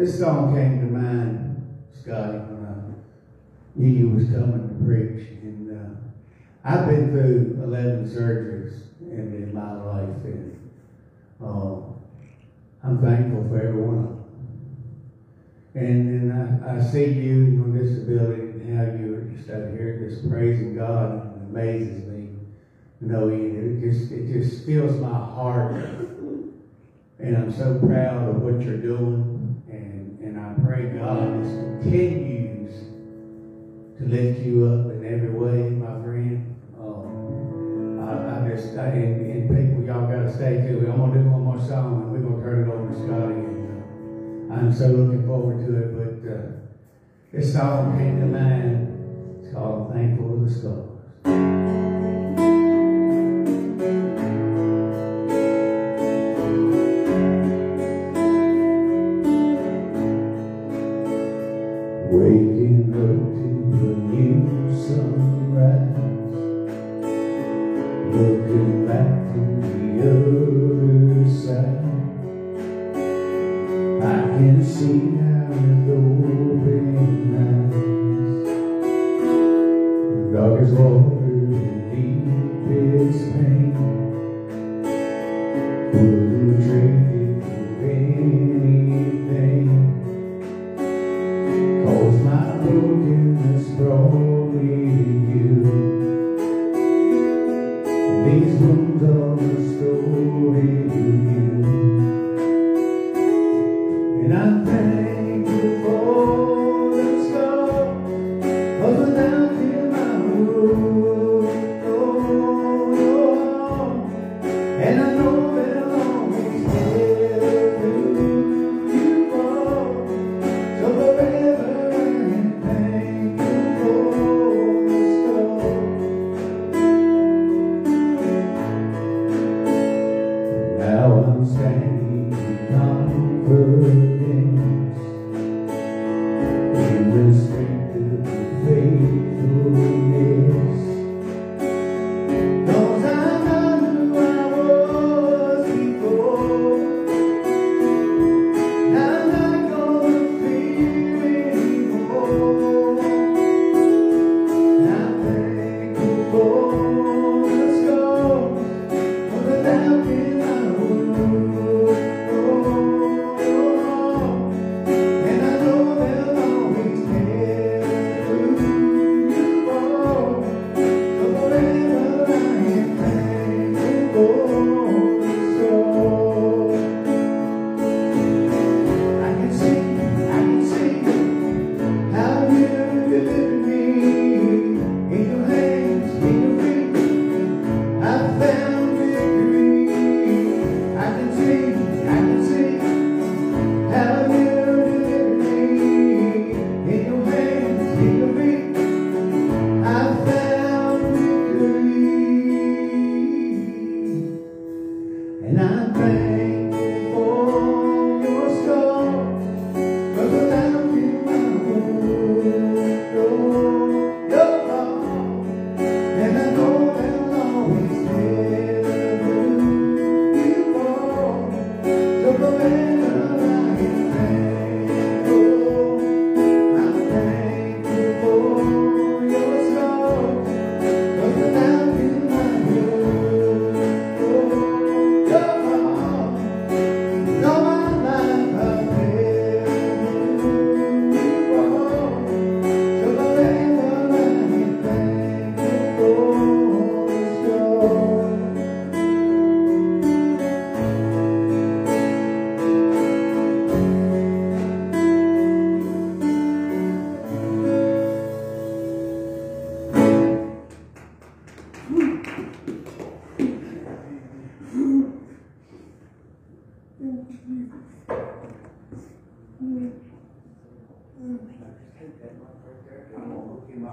This song came to mind, Scotty, when I knew you was coming to preach. And uh, I've been through 11 surgeries in, in my life. And uh, I'm thankful for every one of them. And then I, I see you and your disability and how you're just out here just praising God. And it amazes me. You know, it just, it just fills my heart. And I'm so proud of what you're doing pray God just continues to lift you up in every way, my friend. Um, I, I just, I, and, and people, y'all got to stay too. I'm going to do one more song and we're going to turn it over to Scotty. And, uh, I'm so looking forward to it. But uh, this song came to mind. It's called Thankful to the Stars.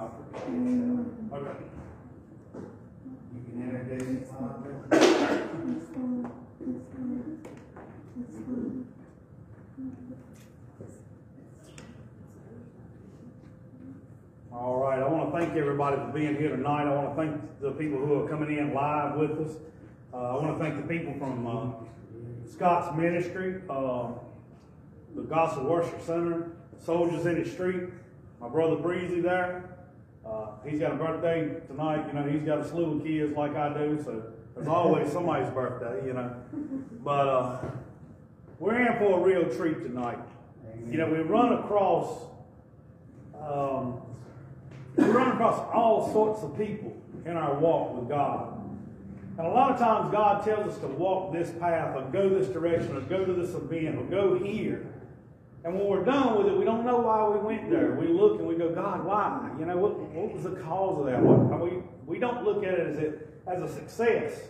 Himself. Okay. You can. All right, I want to thank everybody for being here tonight. I want to thank the people who are coming in live with us. Uh, I want to thank the people from uh, Scott's Ministry, uh, the Gospel Worship Center, Soldiers in the Street, my brother Breezy there. He's got a birthday tonight. You know, he's got a slew of kids like I do, so there's always somebody's birthday, you know. But uh, we're in for a real treat tonight. You know, we run across um, we run across all sorts of people in our walk with God. And a lot of times God tells us to walk this path or go this direction or go to this event or go here. And when we're done with it, we don't know why we went there. We look and we go, God, why? You know, what, what was the cause of that? What, we, we don't look at it as, it as a success.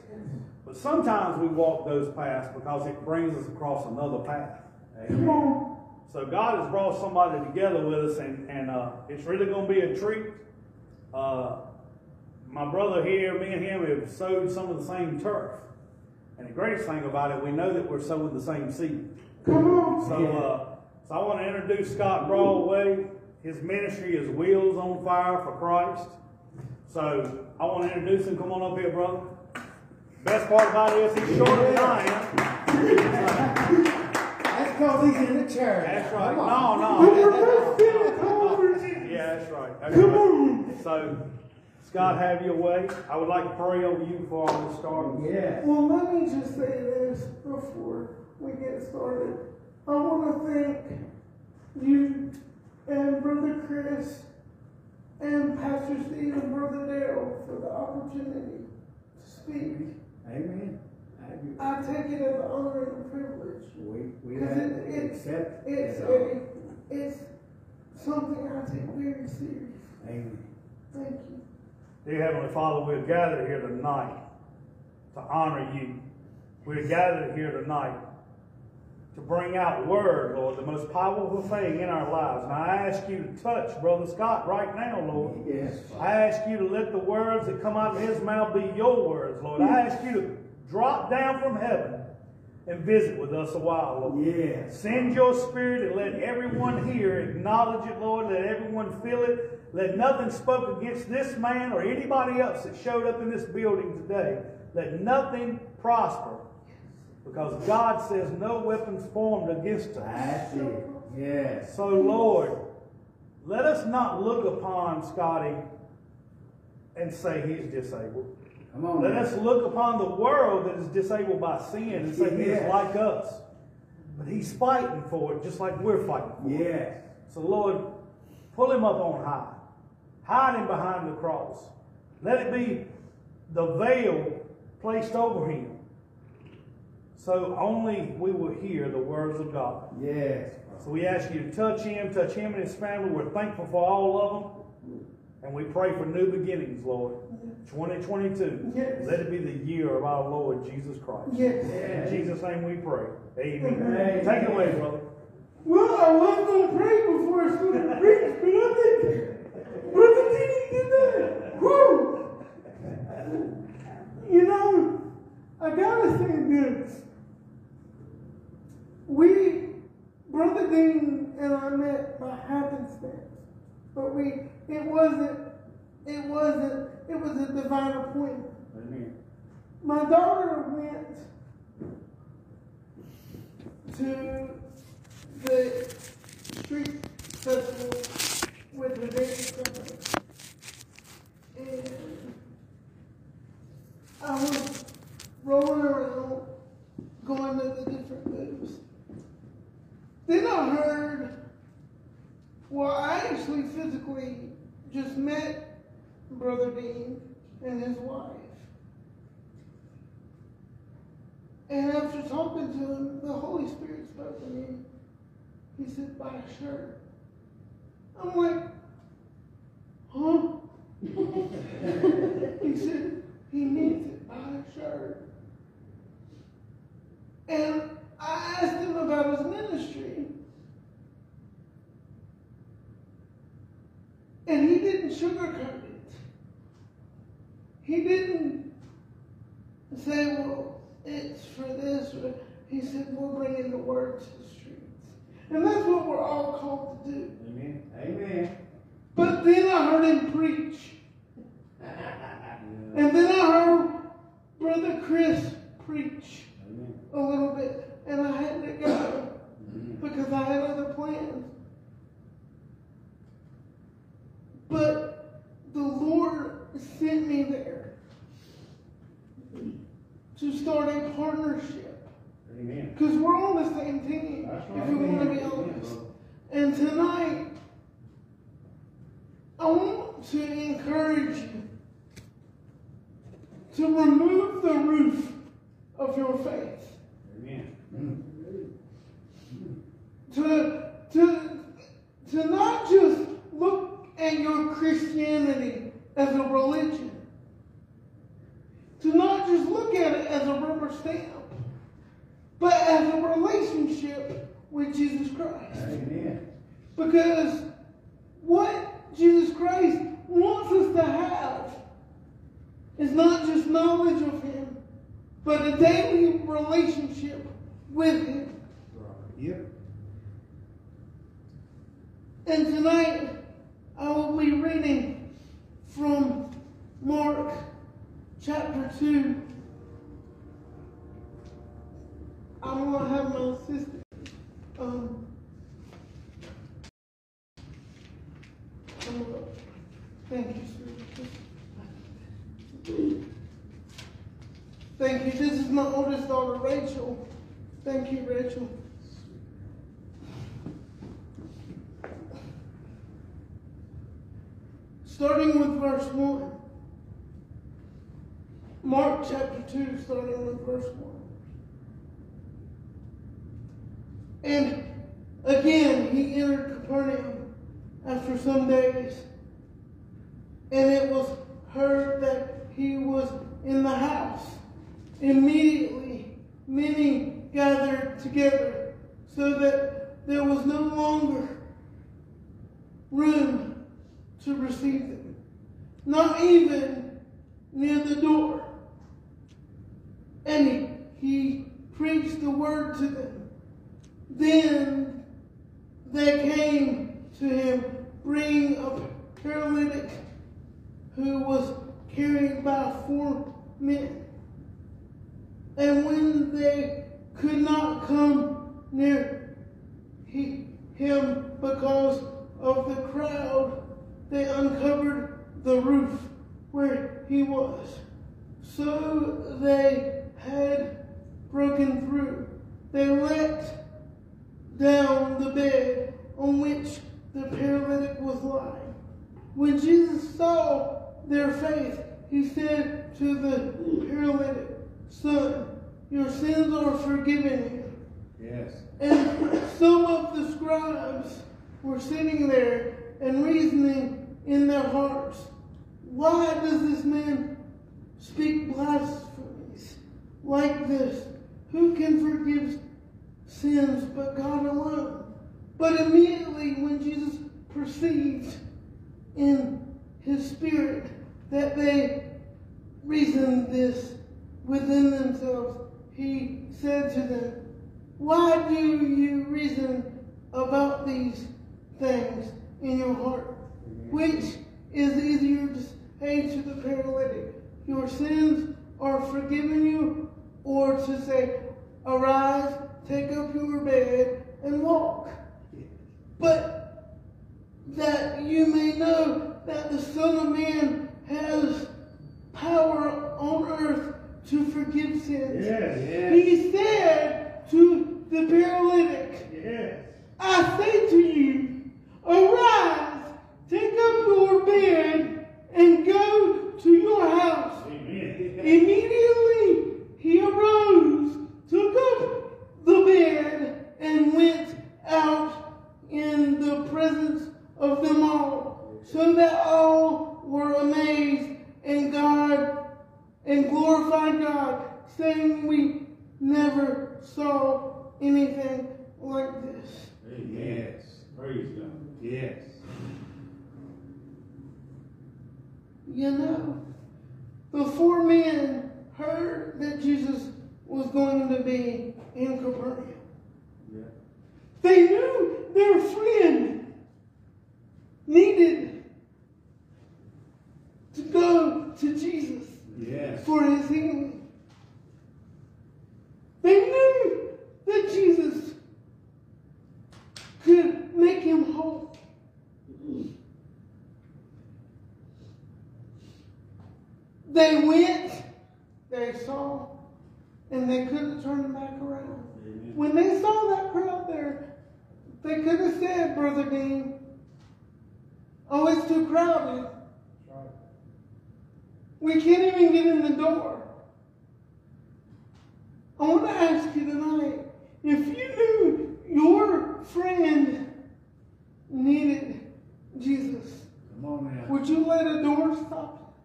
But sometimes we walk those paths because it brings us across another path. Amen. So God has brought somebody together with us, and, and uh, it's really going to be a treat. Uh, my brother here, me and him we have sowed some of the same turf. And the greatest thing about it, we know that we're sowing the same seed. Come on. So, uh, so I want to introduce Scott Broadway. His ministry is Wheels on Fire for Christ. So I want to introduce him. Come on up here, brother. Best part about it is he's shorter than I am. That's because he's in the chair. That's right. No, no. best feet forward. Yeah, that's right. That's Come right. on. So, Scott, have your way. I would like to pray over you before I get started. Yeah. Well, let me just say this before we get started. I want to thank you and Brother Chris and Pastor Steve and Brother Dale for the opportunity to speak. Amen. Have I take it as an honor and a privilege. We, we Because have it, to it's, accept it's, it. a, it's something I take very serious. Amen. Thank you. Dear Heavenly Father, we're gathered here tonight to honor you. We're gathered here tonight to bring out word, Lord, the most powerful thing in our lives. And I ask you to touch Brother Scott right now, Lord. Yes. I ask you to let the words that come out of his mouth be your words, Lord. I ask you to drop down from heaven and visit with us a while, Lord. Yes. Send your spirit and let everyone here acknowledge it, Lord. Let everyone feel it. Let nothing spoke against this man or anybody else that showed up in this building today. Let nothing prosper. Because God says no weapons formed against us. That's it. Yes. So, Lord, let us not look upon Scotty and say he's disabled. Come on. Let now. us look upon the world that is disabled by sin and say he is like us. But he's fighting for it just like we're fighting for it. Yes. So, Lord, pull him up on high. Hide him behind the cross. Let it be the veil placed over him. So only we will hear the words of God. Yes. So we ask you to touch him, touch him and his family. We're thankful for all of them. And we pray for new beginnings, Lord. 2022. Yes. Let it be the year of our Lord Jesus Christ. Yes. In Jesus' name we pray. Amen. Amen. Take it away, brother. Well, I was going to pray before I started to preach, but I think Brother Tini did that. Woo! You know, I gotta say this. We, Brother Dean and I met by happenstance, but we, it wasn't, it wasn't, it was a divine appointment. Amen. My daughter went to the street festival with the dance company. And I was rolling around, going to the different booths. Then I heard, well, I actually physically just met Brother Dean and his wife. And after talking to him, the Holy Spirit spoke to me. He said, buy a shirt. I'm like, huh? he said, he needs it, buy a shirt. And I asked him about his ministry. And he didn't sugarcoat it. He didn't say, well, it's for this. He said, we're bringing the word to the streets. And that's what we're all called to do. Amen. Amen. But then I heard him preach. And then I heard Brother Chris preach Amen. a little bit. And I had to go mm-hmm. because I had other plans. But the Lord sent me there to start a partnership. Amen. Because we're on the same team, That's if right. we want to be honest. And tonight, I want to encourage you to remove the roof of your faith. Amen. To, to, to not just look at your Christianity as a religion. To not just look at it as a rubber stamp, but as a relationship with Jesus Christ. Amen. Because what Jesus Christ wants us to have is not just knowledge of Him, but a daily relationship with Him. Yep. And tonight, I will be reading from Mark chapter 2. I'm going to have my assistant. Um, I'm gonna, thank you, sir. Thank you. This is my oldest daughter, Rachel. Thank you, Rachel. Starting with verse 1. Mark chapter 2, starting with verse 1. And again he entered Capernaum after some days. And it was heard that he was in the house. Immediately many gathered together, so that there was no longer room to receive them, not even near the door. And he preached the word to them. Then they came to him, bringing a paralytic who was carried by four men. And when they could not come near he, him because of the crowd, they uncovered the roof where he was. So they had broken through. They let down the bed on which the paralytic was lying. When Jesus saw their faith, he said to the paralytic, Son, your sins are forgiven you. Yes. And some of the scribes were sitting there and reasoning in their hearts, Why does this man speak blasphemies like this? Who can forgive sins but God alone? But immediately when Jesus perceived in his spirit that they reasoned this within themselves, he said to them, Why do you reason about these things in your heart? Which is easier to say to the paralytic, Your sins are forgiven you, or to say, Arise, take up your bed, and walk? But that you may know that the Son of Man has power on earth to forgive sins. Yes. He said to the paralytic, Yes. I say to you, arise, take up your bed, and go to your house. Amen. Immediately he arose, took up the bed, and went out in the presence of them all, so that all were amazed and God and glorified God, saying, We never saw anything like this. Yes. Praise God. Yes. You know, the four men heard that Jesus was going to be in Capernaum. Yeah. They knew their friend needed to go to Jesus Yes. for his healing. They knew that Jesus could make him whole. They went, they saw, and they couldn't turn back around. Amen. When they saw that crowd there, they could have said, Brother Dean, oh, it's too crowded. Right. We can't even get in the door. I want to ask you tonight if you knew your friend needed Jesus, Come on now. would you let a door stop?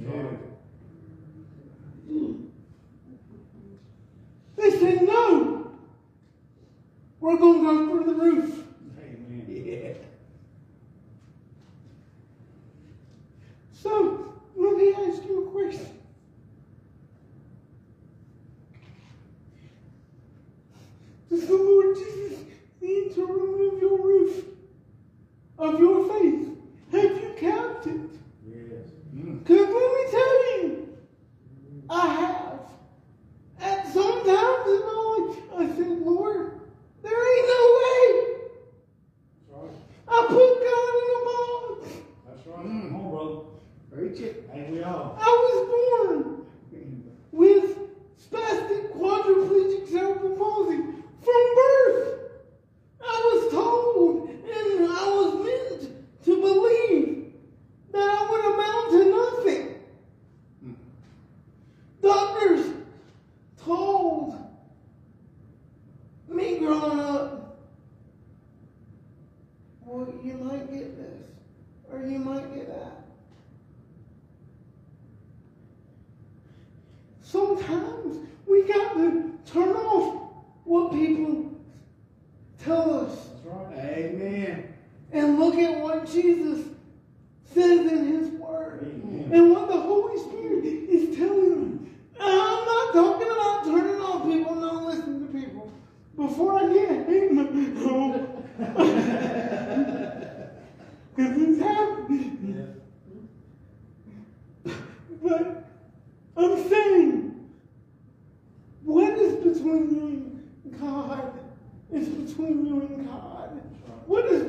Yeah. They said, No, we're going to go through the roof.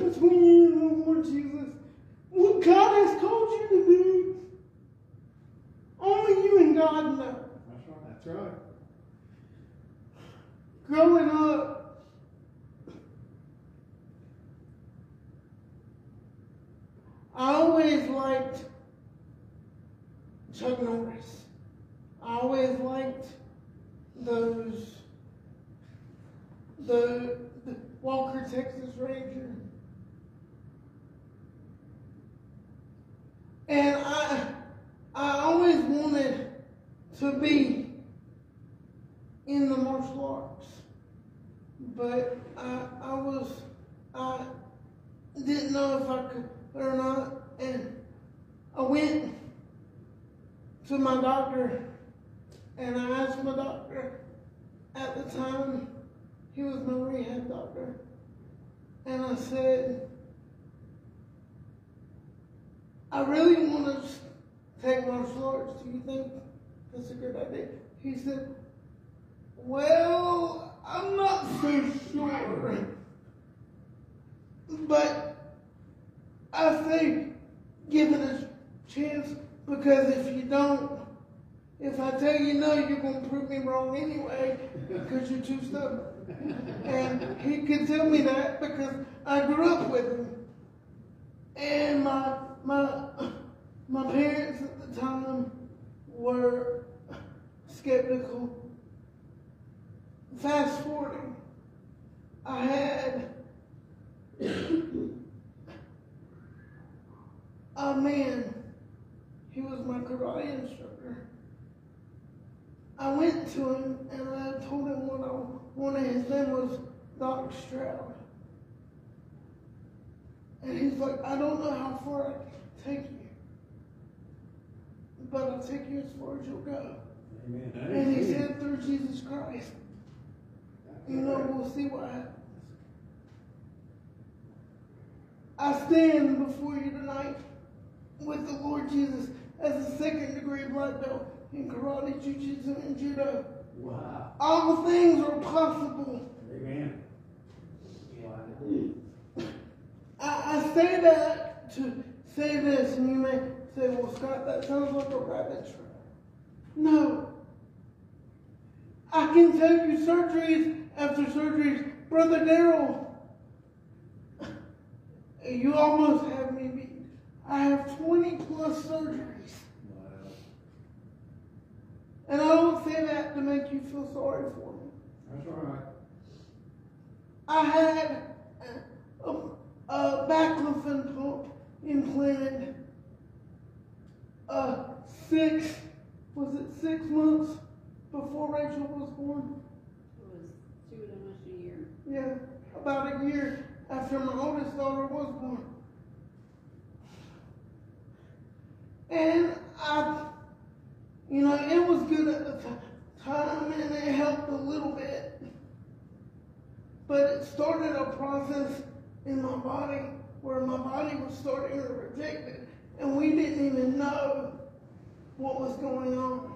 Between you and the Lord Jesus? What God has called you to do, only you and God know. That's right. That's right. Growing up, I always liked Chuck Norris. I always liked those the, the Walker Texas Ranger. And I I always wanted to be in the martial arts. But I I was I didn't know if I could or not and I went to my doctor and I asked my doctor at the time he was my rehab doctor and I said I really want to take martial arts. Do you think that's a good idea? He said, Well, I'm not so sure. But I think give it a chance because if you don't, if I tell you no, you're going to prove me wrong anyway because you're too stubborn. And he could tell me that because I grew up with him. And my my my parents at the time were skeptical. Fast forwarding, I had a man. He was my karate instructor. I went to him and I told him what I wanted. His name was Dr. Stroud. And he's like, I don't know how far I can take you. but I'll take you as far as you'll go. Amen. And he said, through Jesus Christ. You know, we'll see what happens. I stand before you tonight with the Lord Jesus as a second degree black belt in karate, jiu-jitsu, and judo. Wow. All things are possible. Amen. I, I say that to say this, and you may say, well, Scott, that sounds like a rabbit trail. No. I can tell you surgeries after surgeries. Brother Daryl, you almost have me beat. I have 20 plus surgeries. And I don't say that to make you feel sorry for me. That's all right. I had a, a, a baclofen pump implanted uh, six, was it six months before Rachel was born? It was two and almost a year. Yeah, about a year after my oldest daughter was born. And I, you know, it was good at the time and it helped a little bit. But it started a process in my body where my body was starting to reject it. And we didn't even know what was going on.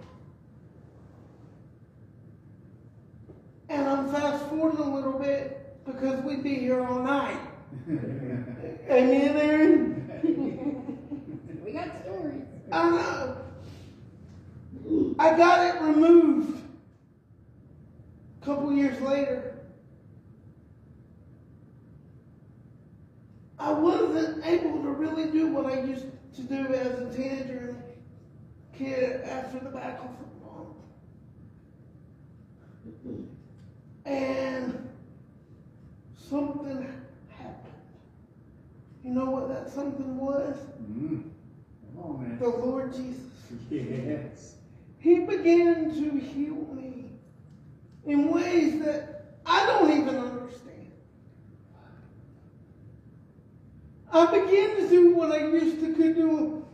And I'm fast forwarding a little bit because we'd be here all night. Amen, Aaron? We got stories. I know. I got it removed a couple years later. I wasn't able to really do what I used to do as a teenager and kid after the back of the bump. And something happened. You know what that something was? Mm. Come on, man. The Lord Jesus. Yes. He began to heal me in ways that I don't even understand. I began to do what I used to could do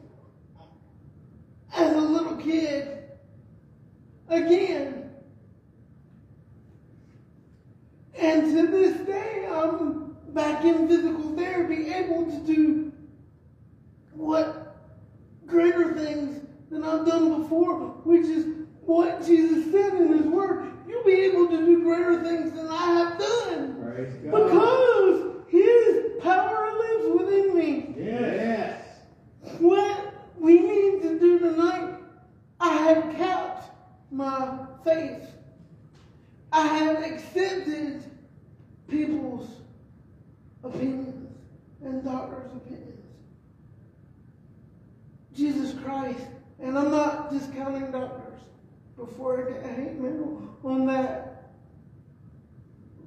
as a little kid again. And to this day, I'm back in physical therapy, able to do what greater things than I've done before, which is what Jesus said in His Word. You'll be able to do greater things than I have done because His power within me. Yes. What we need to do tonight, I have kept my faith. I have accepted people's opinions and doctors' opinions. Jesus Christ, and I'm not discounting doctors before I get hate mail on that.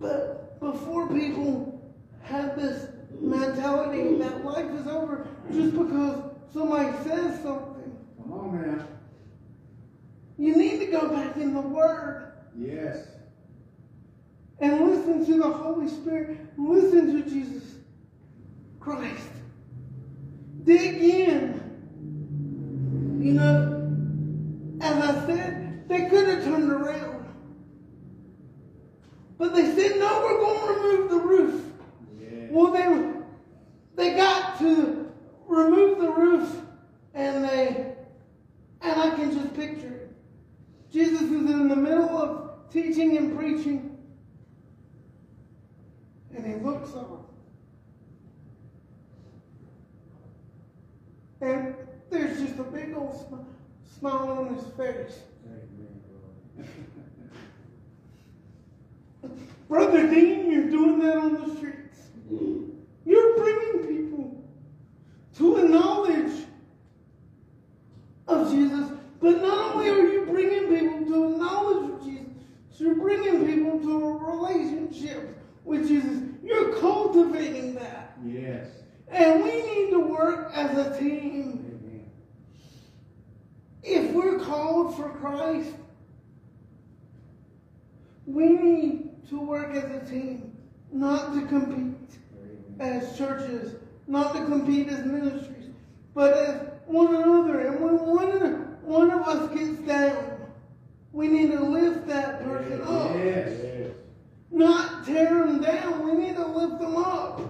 But before people have this mentality that life is over just because somebody says something, Come on, man. you need to go back in the Word Yes. and listen to the Holy Spirit, listen to Jesus Christ. Dig in. You know, as I said, they could have turned around. But they said, no, we're going to remove the roof. Yes. Well, they, they got to remove the roof and they, and I can just picture it. Jesus is in the middle of teaching and preaching and he looks up. And there's just a big old sm- smile on his face. Brother Dean, you're doing that on the streets. You're bringing people to a knowledge of Jesus. But not only are you bringing people to a knowledge of Jesus, you're bringing people to a relationship with Jesus. You're cultivating that. Yes. And we need to work as a team. Amen. If we're called for Christ, we need to work as a team, not to compete as churches, not to compete as ministries, but as one another. And when one one of us gets down, we need to lift that person up. Yes. Not tear them down. We need to lift them up.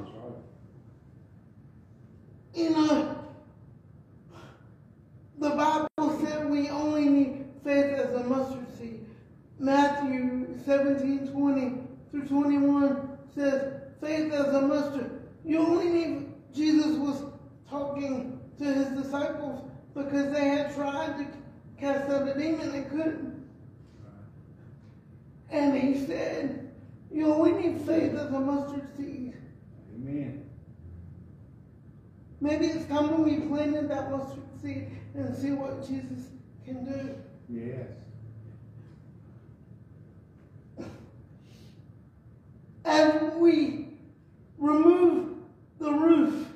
You know, the Bible said we only need faith as a mustard seed. Matthew 17, 20 through 21 says, faith as a mustard. You only need, Jesus was talking to his disciples because they had tried to cast out a demon and couldn't. And he said, you know, we need faith as a mustard seed. Amen. Maybe it's time when we planted that mustard seed and see what Jesus can do. Yes. As we remove the roof,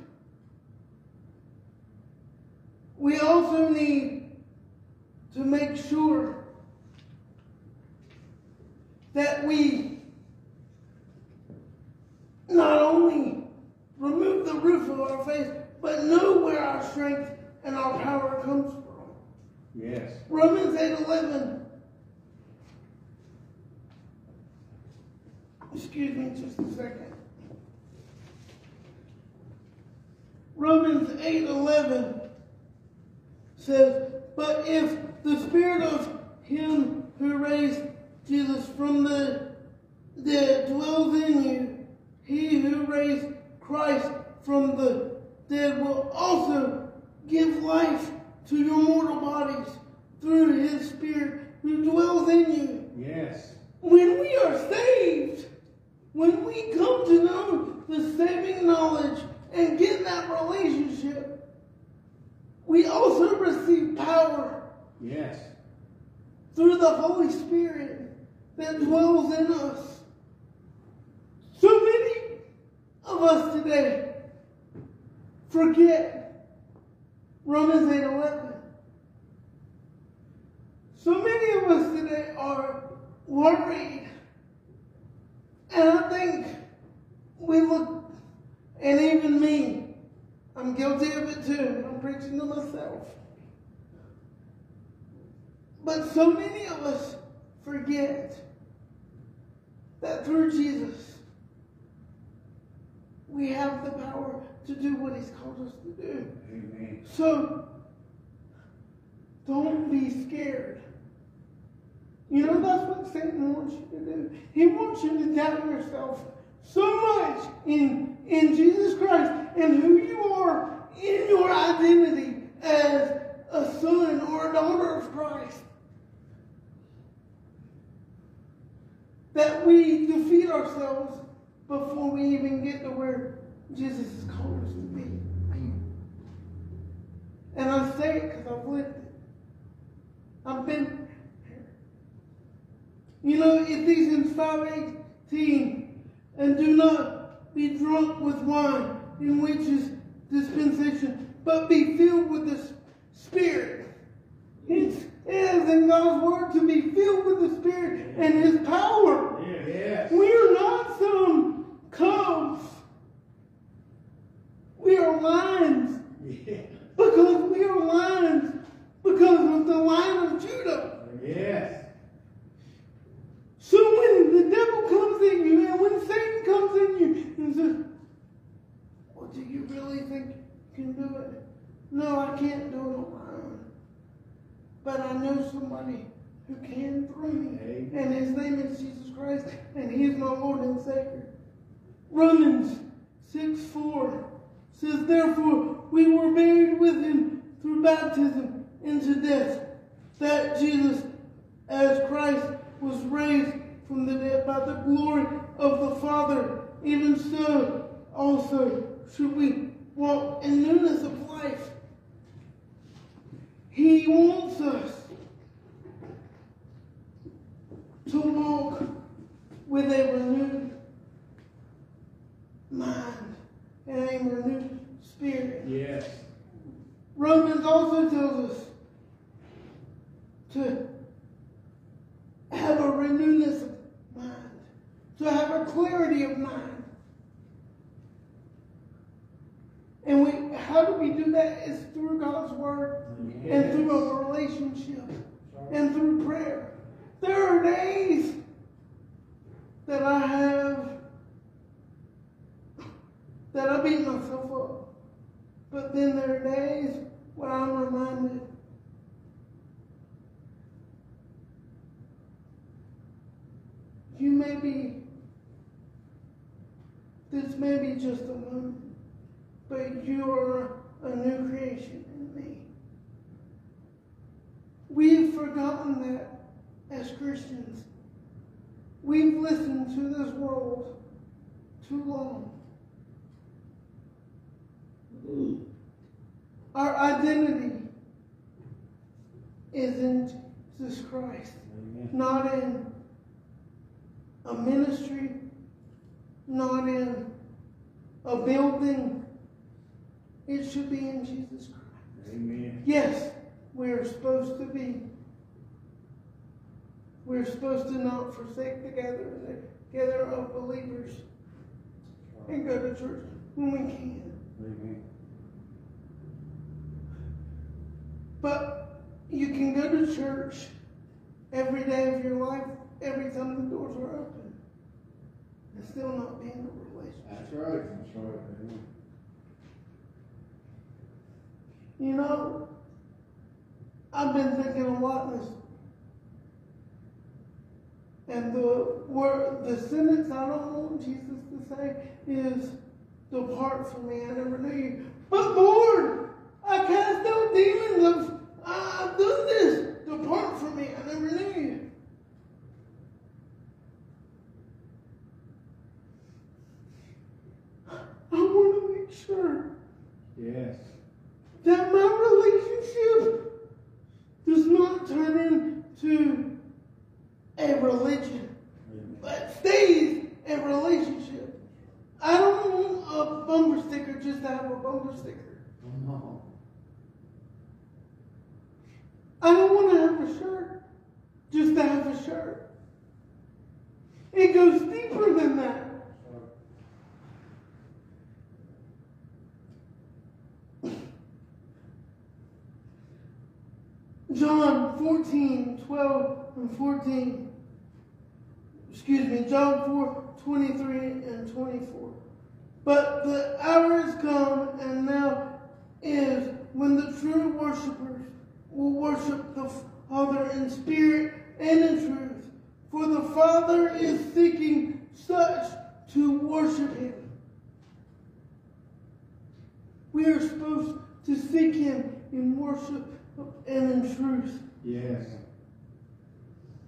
we also need to make sure that we not only remove the roof of our face, but know where our strength and our power comes from. Yes. Romans 8 11. Excuse me just a second. Romans 8 11 says, But if the spirit of him who raised Jesus from the dead dwells in you, he who raised Christ from the dead will also give life to your mortal bodies through his spirit who dwells in you. Yes. When we are saved, when we come to know the saving knowledge and get that relationship, we also receive power Yes. through the Holy Spirit that dwells in us. So many of us today forget Romans 8 11. So many of us today are worried. And I think we look, and even me, I'm guilty of it too. I'm preaching to myself. But so many of us forget that through Jesus, we have the power to do what He's called us to do. Amen. So, don't be scared. You know, that's what Satan wants you to do. He wants you to doubt yourself so much in, in Jesus Christ and who you are in your identity as a son or a daughter of Christ. That we defeat ourselves before we even get to where Jesus has called us to be. And I say it because I've lived it. I've been. You know, Ephesians 5.18, and do not be drunk with wine, in which is dispensation, but be filled with the Spirit. It's, it is in God's Word to be filled with the Spirit and His power. Yes. We are not some cubs. We are lions Yes. because we are lions because of the line of Judah. Yes. So when the devil comes in you and when Satan comes in you and says, Well, do you really think you can do it? No, I can't do it on my own. But I know somebody who can through me. And his name is Jesus Christ, and he is my Lord and Savior. Romans 6 4 says, Therefore we were buried with him through baptism into death, that Jesus, as Christ, was raised from the dead by the glory of the Father, even so also should we walk in newness of life. He wants us to walk with a renewed mind and a renewed spirit. Yes. Romans also tells us to have a renewness of mind, to have a clarity of mind. And we, how do we do that? Is through God's word and through a relationship and through prayer. There are days that I have that I beat myself up. But then there are days when I'm reminded you may be this may be just a moment, but you are a new creation in me. We've forgotten that as Christians. We've listened to this world too long. Our identity is in Jesus Christ, not in a ministry, not in a building. It should be in Jesus Christ. Amen. Yes, we're supposed to be. We're supposed to not forsake the gathering together of believers and go to church when we can. Amen. But you can go to church every day of your life, every time the doors are open, and still not be in a relationship. That's right. That's right. You know, I've been thinking a lot this, and the word, the sentence I don't want Jesus to say is, "Depart from me, I never knew you." But Lord, I cast out demons. I've, I've done this. Depart from me, I never knew you. I want to make sure Yes. that my relationship does not turn into a religion, but stays a relationship. I don't want a bumper sticker just to have a bumper sticker. On. I don't want to have a shirt just to have a shirt. It goes deeper than that. John 14, 12, and 14. Excuse me, John 4, 23 and 24. But the hour has come, and now is when the true worshipers will worship the Father in spirit and in truth. For the Father is seeking such to worship Him. We are supposed to seek Him in worship and in truth. Yes.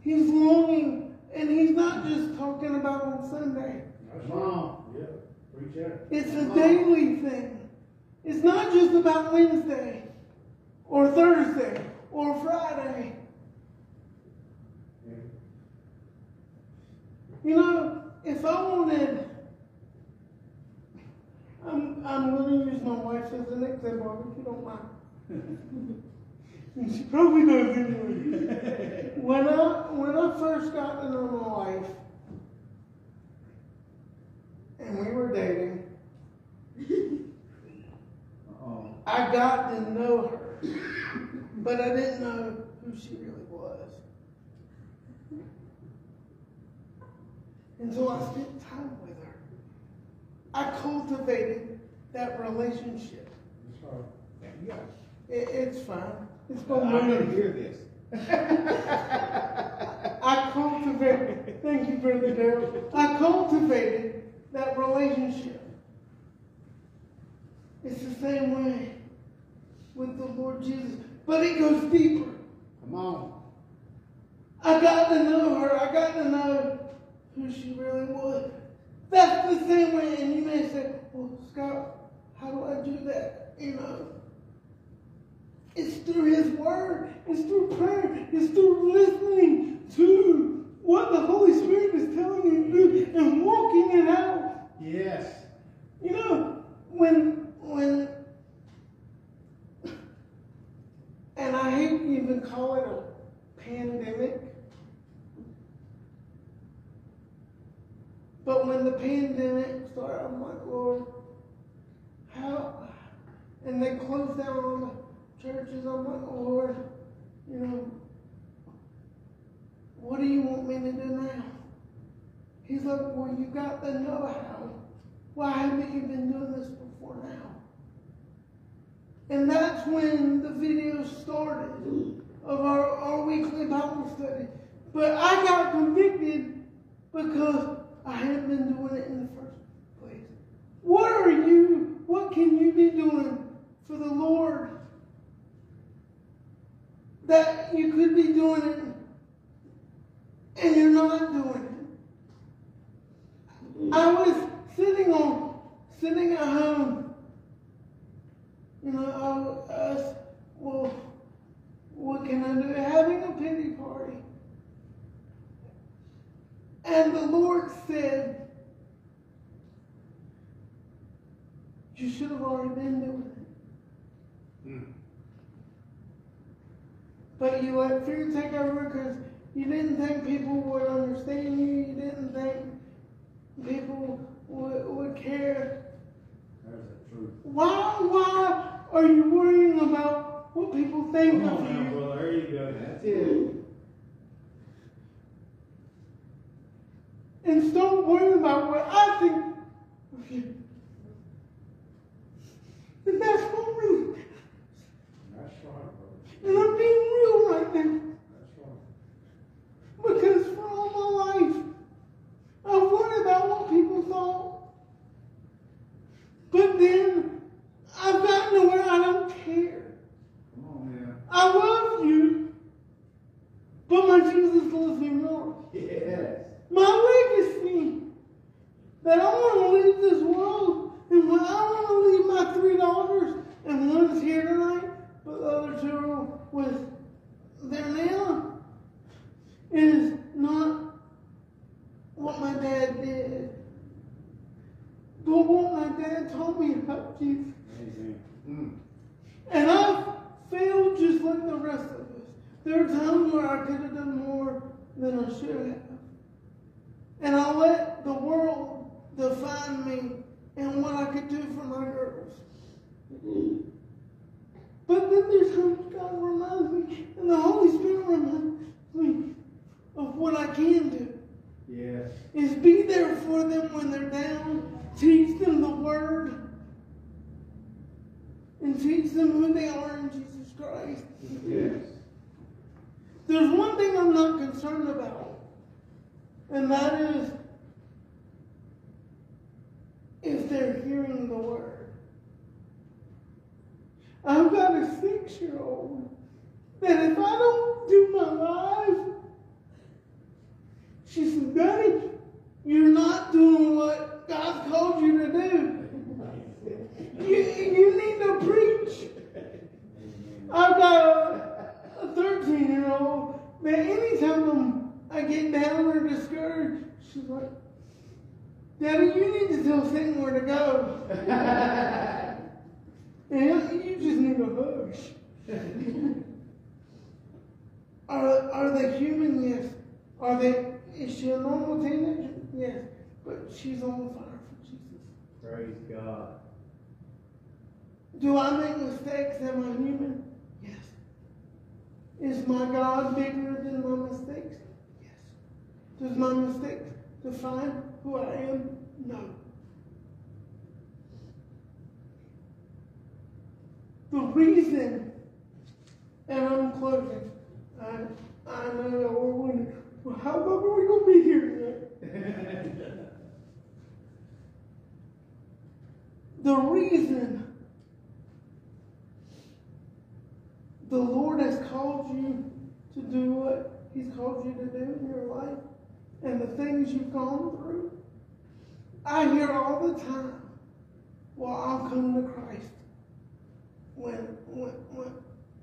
He's longing, and He's not just talking about on Sunday. Come on. Yeah. Preach out. It's a daily thing. It's not just about Wednesday or Thursday or Friday. You know, if I wanted, I'm, I'm going to use my wife as an example, if you don't mind. And she probably does anyway. when I when I first got to know my wife, and we were dating. I got to know her, but I didn't know who she really was. Until I spent time with her, I cultivated that relationship. It, it's fine. It's going to hear this. I cultivated, thank you, Brother Darrell. I cultivated that relationship. It's the same way with the Lord Jesus, but it goes deeper. Come on. I got to know her. I got to know who she really was. That's the same way, and you may say, well, Scott, how do I do that? You know, it's through His Word, it's through prayer, it's through listening to what the Holy Spirit is telling you to do and walking it out. Yes. You know, when when and I hate to even call it a pandemic. But when the pandemic started, I'm like, Lord, how and they closed down all the churches. I'm like, oh, Lord, you know, what do you want me to do now? He's like, well, you got the know-how. Why haven't you been doing this before now? And that's when the video started of our, our weekly Bible study. But I got convicted because I hadn't been doing it in the first place. What are you, what can you be doing for the Lord that you could be doing it and you're not doing it? I was sitting on, sitting at home, you know, I was, well, what can I do? Having a pity party. And the Lord said, You should have already been doing it. Hmm. But you uh, let fear take over because you didn't think people would understand you. You didn't think people would, would care. There's the truth. Why, why are you worrying about what people think Come of on you? brother, there you go. That's it. And stop worrying about what I think of you. And that's what That's brother. And I'm being real right now. That's right. Because for all my life, I've worried about what people thought. But then I've gotten to where I don't care. Come on now. I love you, but my Jesus loves me more. Yes. My legacy that I want to leave this world, and when I want to leave my three daughters, and one's here tonight, but the other two are with there now, is not what my dad did, but what my dad told me about Jesus. Amen. Mm. And I failed just like the rest of us. There are times where I could have done more than I should have. And I let the world define me and what I could do for my girls. But then there's times God reminds me, and the Holy Spirit reminds me of what I can do. Yes. Is be there for them when they're down, teach them the word, and teach them who they are in Jesus Christ. Yes. There's one thing I'm not concerned about, and that is if they're hearing the word. I've got a six year old that if I don't do my life, she says, Daddy, you're not doing what God's called you to do. You, you need to preach. I've got a, a 13 year old that anytime I get down or discouraged, she's like, Daddy, you need to tell Satan where to go. and you just need a hug. Are, are they human? Yes. Are they, is she a normal teenager? Yes. But she's on fire for Jesus. Praise God. Do I make mistakes? Am I human? Yes. Is my God bigger than my mistakes? Yes. Does my mistakes define who I am? No. The reason, and I'm closing, I, I know that we're wondering, well, how long are we going to be here? The reason the Lord has called you to do what He's called you to do in your life and the things you've gone through. I hear all the time, well, I'll come to Christ when, when, when,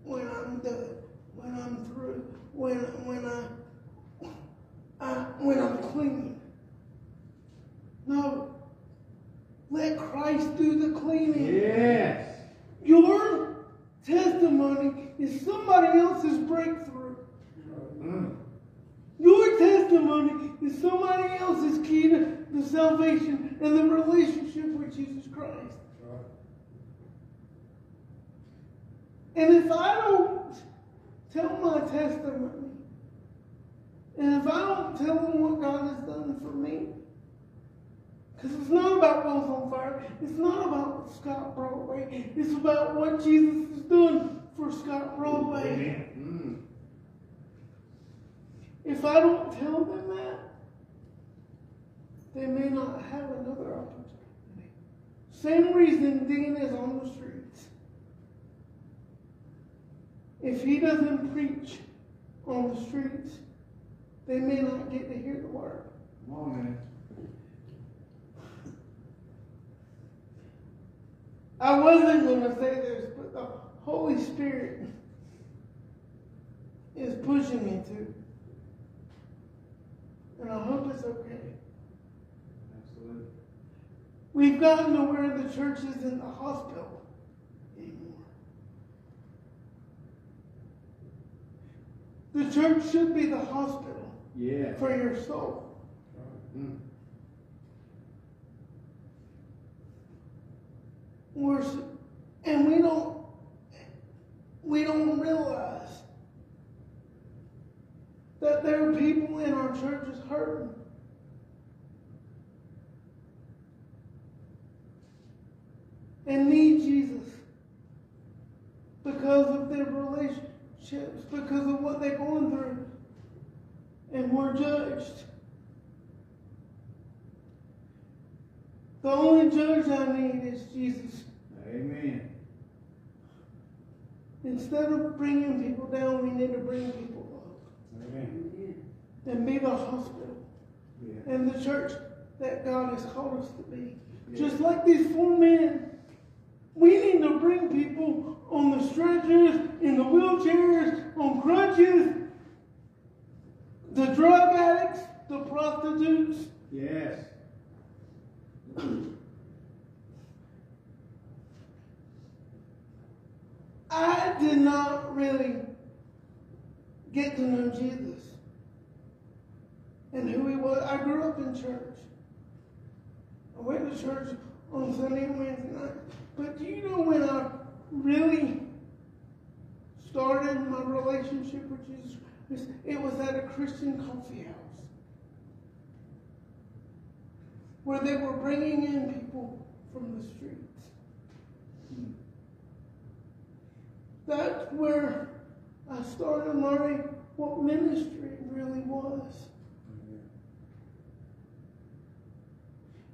when I'm done, when I'm through, when, when I, I, when I'm clean. No, let Christ do the cleaning. Yes. Your testimony is somebody else's breakthrough. Mm. Your testimony is somebody else's key to the salvation and the relationship with Jesus Christ. And if I don't tell my testimony, and if I don't tell them what God has done for me, because it's not about Wheels on Fire, it's not about Scott Broadway, it's about what Jesus is doing for Scott Broadway. Amen. If I don't tell them that, they may not have another opportunity. Same reason Dean is on the streets. If he doesn't preach on the streets, they may not get to hear the word. Come on, man. I wasn't going to say this, but the Holy Spirit is pushing me to. And I hope it's okay. Absolutely. We've gotten to where the church isn't the hospital anymore. The church should be the hospital Yeah. for your soul. Mm. We're, and we don't we don't realize that there are people in our churches hurting. And need Jesus because of their relationships, because of what they're going through. And we're judged. The only judge I need is Jesus. Amen. Instead of bringing people down, we need to bring people up Amen. and be the hospital Yeah. and the church that God has called us to be. Yeah. Just like these four men, we need to bring people on the stretchers, in the wheelchairs, on crutches, the drug addicts, the prostitutes. Yes. I did not really get to know Jesus and who he was. I grew up in church. I went to church on Sunday and Wednesday night. But do you know when I really started my relationship with Jesus Christ? It was at a Christian coffee house where they were bringing in people from the streets. That's where I started learning what ministry really was.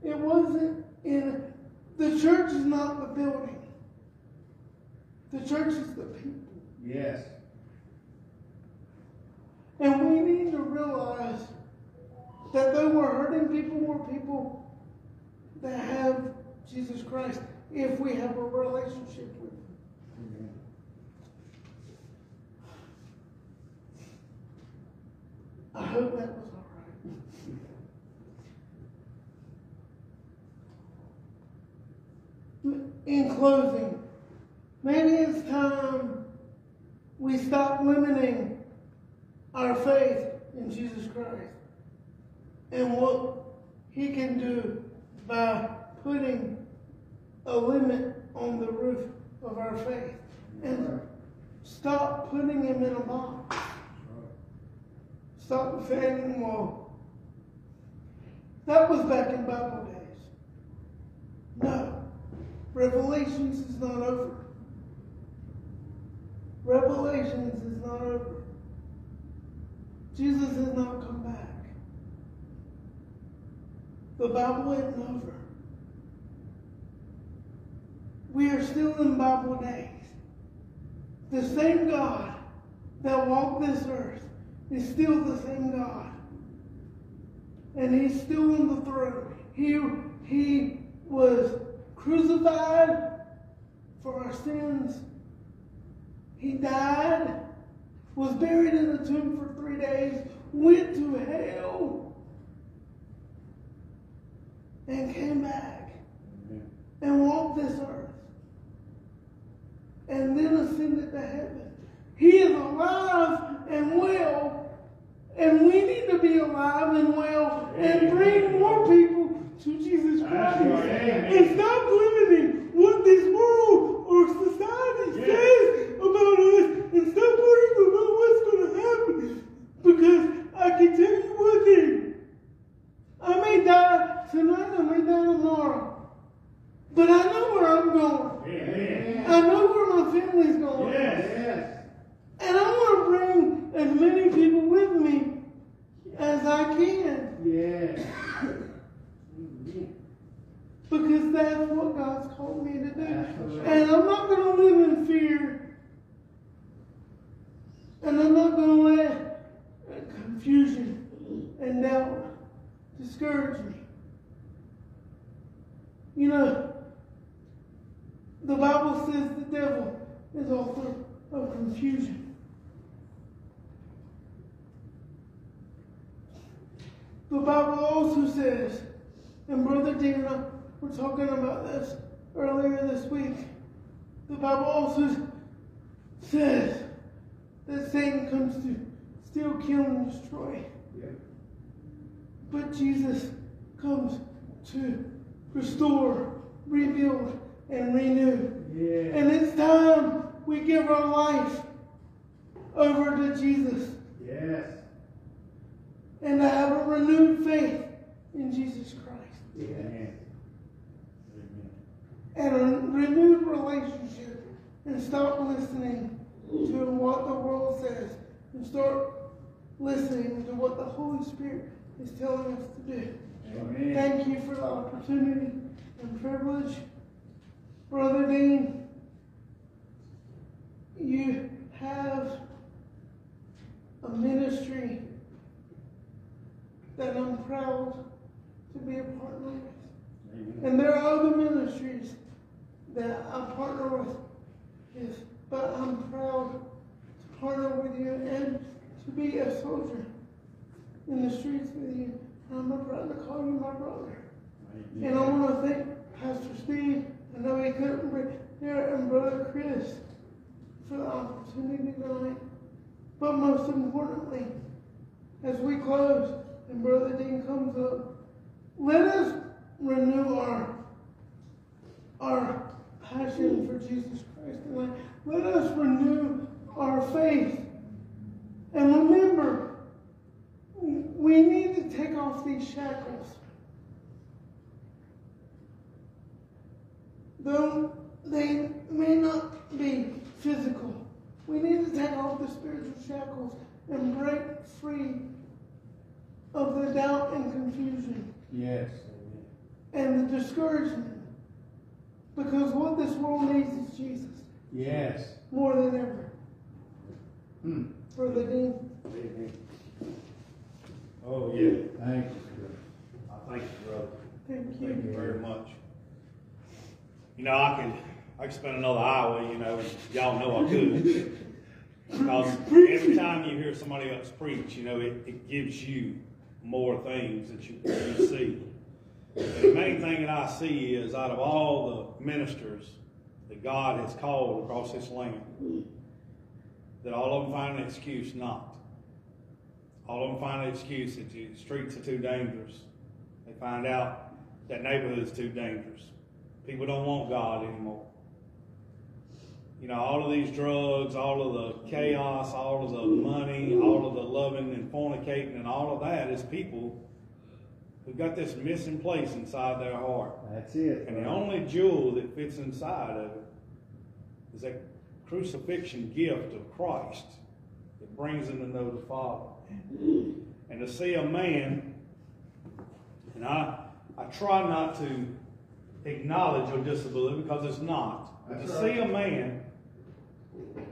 It wasn't in the church is not the building. The church is the people. Yes. And we need to realize that though we're hurting people, we're people that have Jesus Christ if we have a relationship with Him. Amen. I hope that was all right. In closing, maybe it's time we stop limiting our faith in Jesus Christ and what He can do by putting a limit on the roof of our faith and stop putting Him in a box. Stop fanning wall. That was back in Bible days. No. Revelations is not over. Revelations is not over. Jesus has not come back. The Bible isn't over. We are still in Bible days. The same God that walked this earth is still the same God. And he's still on the throne. He, he was crucified for our sins. He died, was buried in a tomb for three days, went to hell, and came back Amen. and walked this earth. And then ascended to heaven. He is alive and well. And we need to be alive and well and bring more people to Jesus Christ. right. Amen. And stop limiting what this world or society Yeah. says about family's going. Yes. And I want to bring as many people with me as I can. Yes. Because that's what God's called me to do. Absolutely. And I'm not going to live in fear. And I'm not going to let confusion and doubt discourage me. You know, the Bible says the devil is author of confusion. The Bible also says, and Brother Dana, we're talking about this earlier this week. The Bible also says that Satan comes to steal, kill, and destroy. But Jesus comes to restore, rebuild, and renew. Yes. And it's time we give our life over to Jesus Yes. and to have a renewed faith in Jesus Christ Yes. And a renewed relationship and stop listening to what the world says and start listening to what the Holy Spirit is telling us to do. Amen. Thank you for the opportunity and privilege. Brother Dean, you have a ministry that I'm proud to be a partner with. And there are other ministries that I partner with, yes, but I'm proud to partner with you and to be a soldier in the streets with you. I'm proud to call you my brother. And I want to thank Pastor Steve. I know he couldn't be here, and Brother Chris for the opportunity tonight. But most importantly, as we close and Brother Dean comes up, let us renew our our passion for Jesus Christ tonight. Let us renew our faith. And remember, we need to take off these shackles. Though they may not be physical, we need to take off the spiritual shackles and break free of the doubt and confusion Yes. and the discouragement. Because what this world needs is Jesus Yes. more than ever. Hmm. Brother Dean. Oh, yeah. Thank you. I thank you, brother. Thank Thank you. you very much. You know, I could, I could spend another hour, you know, y'all know I could. Because every time you hear somebody else preach, you know, it, it gives you more things that you, you see. And the main thing that I see is out of all the ministers that God has called across this land, that all of them find an excuse not. All of them find an excuse that the streets are too dangerous. They find out that neighborhood is too dangerous. People don't want God anymore. You know, all of these drugs, all of the chaos, all of the money, all of the loving and fornicating and all of that is people who got this missing place inside their heart. That's it. And the only jewel that fits inside of it is that crucifixion gift of Christ that brings them to know the Father. And to see a man, and I, I try not to acknowledge your disability because it's not, but to That's see a man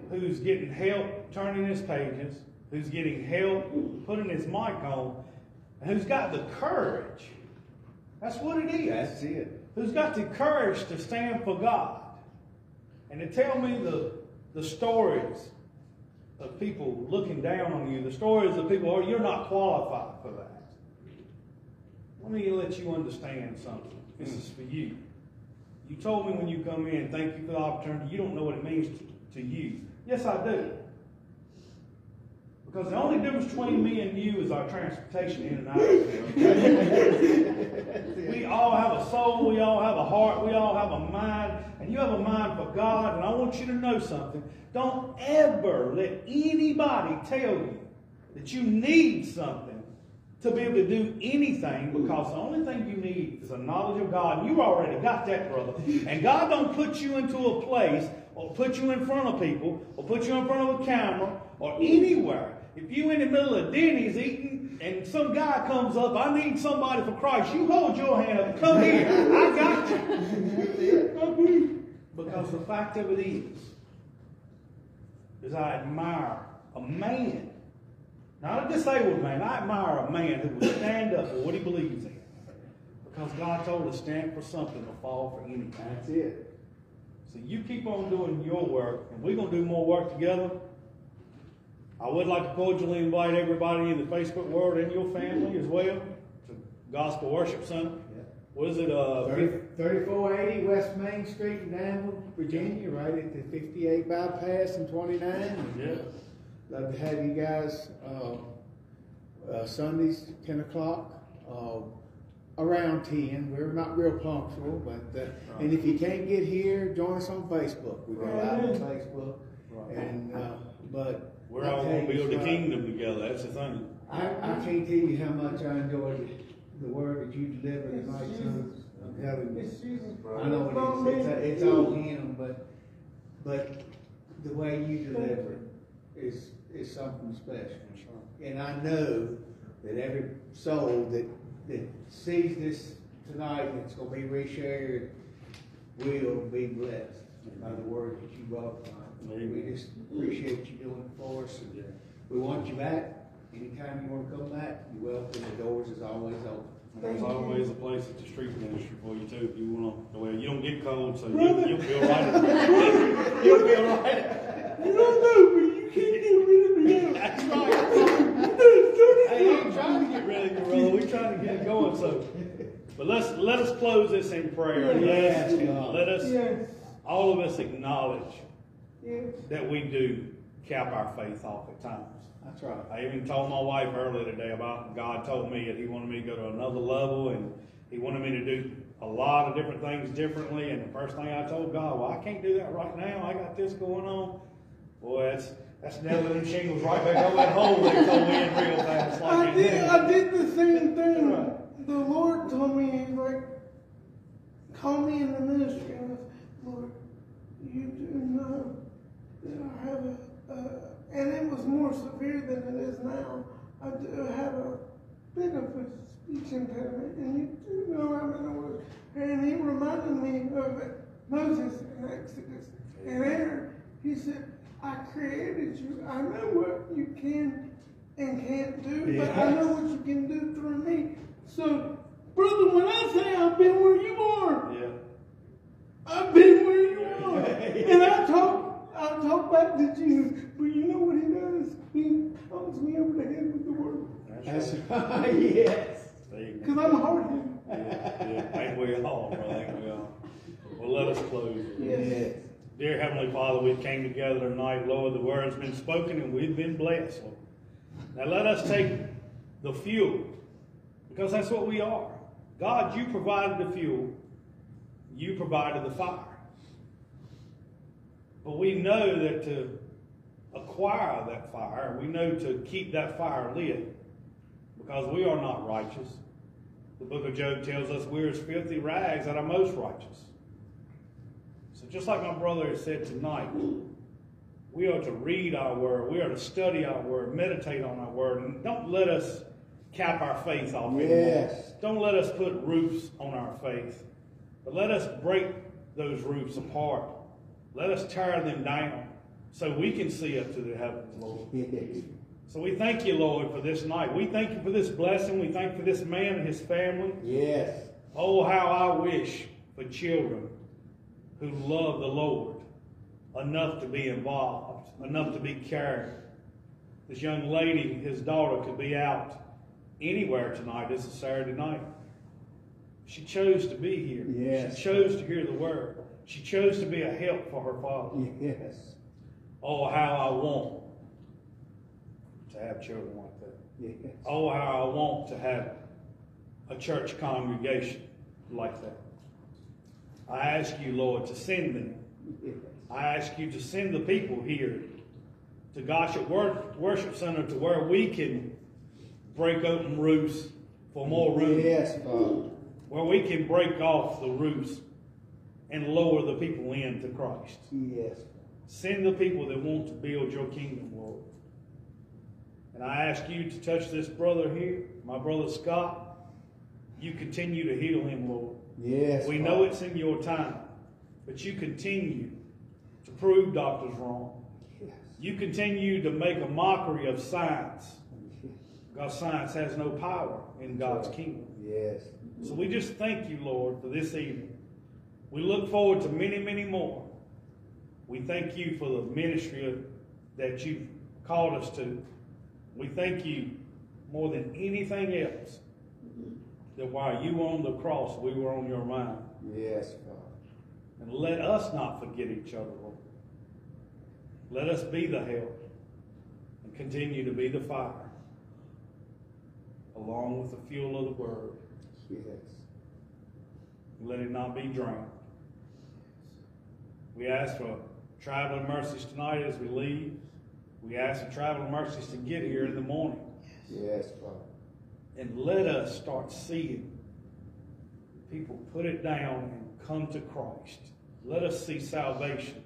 who's getting help turning his pages, who's getting help putting his mic on, who's got the courage. That's what it is That's it. who's got the courage to stand for God and to tell me the, the stories of people looking down on you, the stories of people, oh, you're not qualified for that. Let me let you understand something. This is for you. You told me when you come in, thank you for the opportunity. You don't know what it means to, to you. Yes, I do. Because the only difference between me and you is our transportation in and out. We all have a soul, we all have a heart, we all have a mind, and you have a mind for God, and I want you to know something. Don't ever let anybody tell you that you need something to be able to do anything because the only thing you need is a knowledge of God. And you already got that, brother. And God don't put you into a place or put you in front of people, or put you in front of a camera, or anywhere. If you in the middle of Denny's eating and some guy comes up, I need somebody for Christ, you hold your hand up, come here, I got you. Because the fact of it is, is I admire a man, not a disabled man, I admire a man who will stand up for what he believes in. Because God told us stand for something or fall for anything. That's it. So you keep on doing your work, and we're gonna do more work together. I would like to cordially invite everybody in the Facebook world and your family as well to Gospel Worship Center. Yeah. What is it, uh, Thirty-four eighty West Main Street in Danville, Virginia, right at the fifty-eight bypass and twenty-nine. yeah, Love to have you guys, uh, uh, Sundays, ten o'clock, uh, around ten. We're not real punctual, but, uh, and if you can't get here, join us on Facebook. We go live on Facebook. Right. And, uh, but. We're I all gonna build the kingdom together, that's the thing. I, I can't tell you how much I enjoyed the, the word that you delivered tonight, son. I'm telling you. It's Jesus, bro. I know It's it is, it's, it's all him, but, but the way you deliver it is, is something special. And I know that every soul that, that sees this tonight, and it's gonna be reshared, will be blessed by the word that you brought tonight. We just appreciate you doing it for us, and uh, we want you back. Anytime you wanna come back, you're welcome, the doors is always open. There's always a place at the street ministry for you too, if you wanna, well, you don't get cold, so you, you'll feel right. You'll feel right. You don't know, but you can't get rid of me. That's right. Hey, I ain't trying to get rid of you, brother. We trying to get it going. So, but let's let us close this in prayer. Yes, Let, God. let us, Yes, all of us, acknowledge that we do cap our faith off at times. That's right. I even told my wife earlier today about God told me that He wanted me to go to another level and He wanted me to do a lot of different things differently. And the first thing I told God, well, I can't do that right now. I got this going on. Boy, that's that's nailing them shingles right back over that hole they told me in real fast. Like I did, did. I did the same thing. The Lord told me, he's like, call me in the ministry. I said, Lord, you do know I have a, uh, and it was more severe than it is now. I do have a bit of a speech impediment, and you do know I'm in the word. And he reminded me of Moses in Exodus and Aaron. He said, I created you. I know what you can and can't do, but I know what you can do through me. So, brother, when I say I've been where you are, Yeah. I've been where you are. and I talk, I talk back to Jesus, but you know what he does? He pounds me over the head with the word. That's right. right, yes. There you go. Because I'm hard-headed. Yeah, yeah. Ain't we all, brother? Ain't we all? Well, let us close. Yes. Dear Heavenly Father, we came together tonight, Lord. The word's been spoken and we've been blessed. Lord. Now let us take the fuel, because that's what we are. God, you provided the fuel, you provided the fire. But we know that to acquire that fire, we know to keep that fire lit, because we are not righteous. The book of Job tells us we're as filthy rags that are most righteous. So just like my brother has said tonight, we are to read our word, we are to study our word, meditate on our word, and don't let us cap our faith off. Yes. Don't let us put roofs on our faith, but let us break those roofs apart. Let us tear them down so we can see up to the heavens, Lord. So we thank you, Lord, for this night. We thank you for this blessing. We thank you for this man and his family. Yes. Oh, how I wish for children who love the Lord enough to be involved, enough to be cared. This young lady, his daughter, could be out anywhere tonight. This is Saturday night. She chose to be here. Yes. She chose to hear the word. She chose to be a help for her father. Yes. Oh, how I want to have children like that. Yes. Oh, how I want to have a church congregation like that. I ask you, Lord, to send them. Yes. I ask you to send the people here to Wor- Worship Center to where we can break open roofs for more room. Yes, Father. Where we can break off the roofs and lower the people into Christ. Yes. Send the people that want to build your kingdom, Lord. And I ask you to touch this brother here, my brother Scott. You continue to heal him, Lord. Yes. We know it's in your time, but you continue to prove doctors wrong. Yes. You continue to make a mockery of science. because science has no power in God's kingdom. Yes. So we just thank you, Lord, for this evening. We look forward to many, many more. We thank you for the ministry that you've called us to. We thank you more than anything else that while you were on the cross, we were on your mind. Yes, Father. And let us not forget each other, Lord. Let us be the help and continue to be the fire along with the fuel of the word. Yes. Let it not be drowned. We ask for traveling mercies tonight as we leave. We ask for traveling mercies to get here in the morning. Yes, Father. And let us start seeing people put it down and come to Christ. Let us see salvation.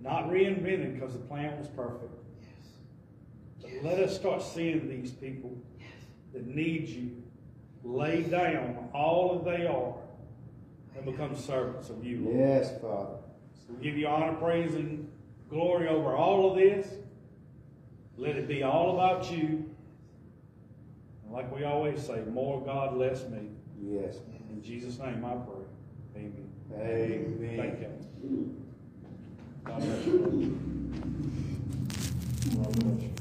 Not reinvented because the plan was perfect. But let us start seeing these people that need you lay down all that they are and become servants of you, Lord. Yes, Father. So we give you honor, praise, and glory over all of this. Let it be all about you. And like we always say, more God, less me. Yes. In Jesus' name I pray. Amen. Amen. Thank you. God bless you. God bless you.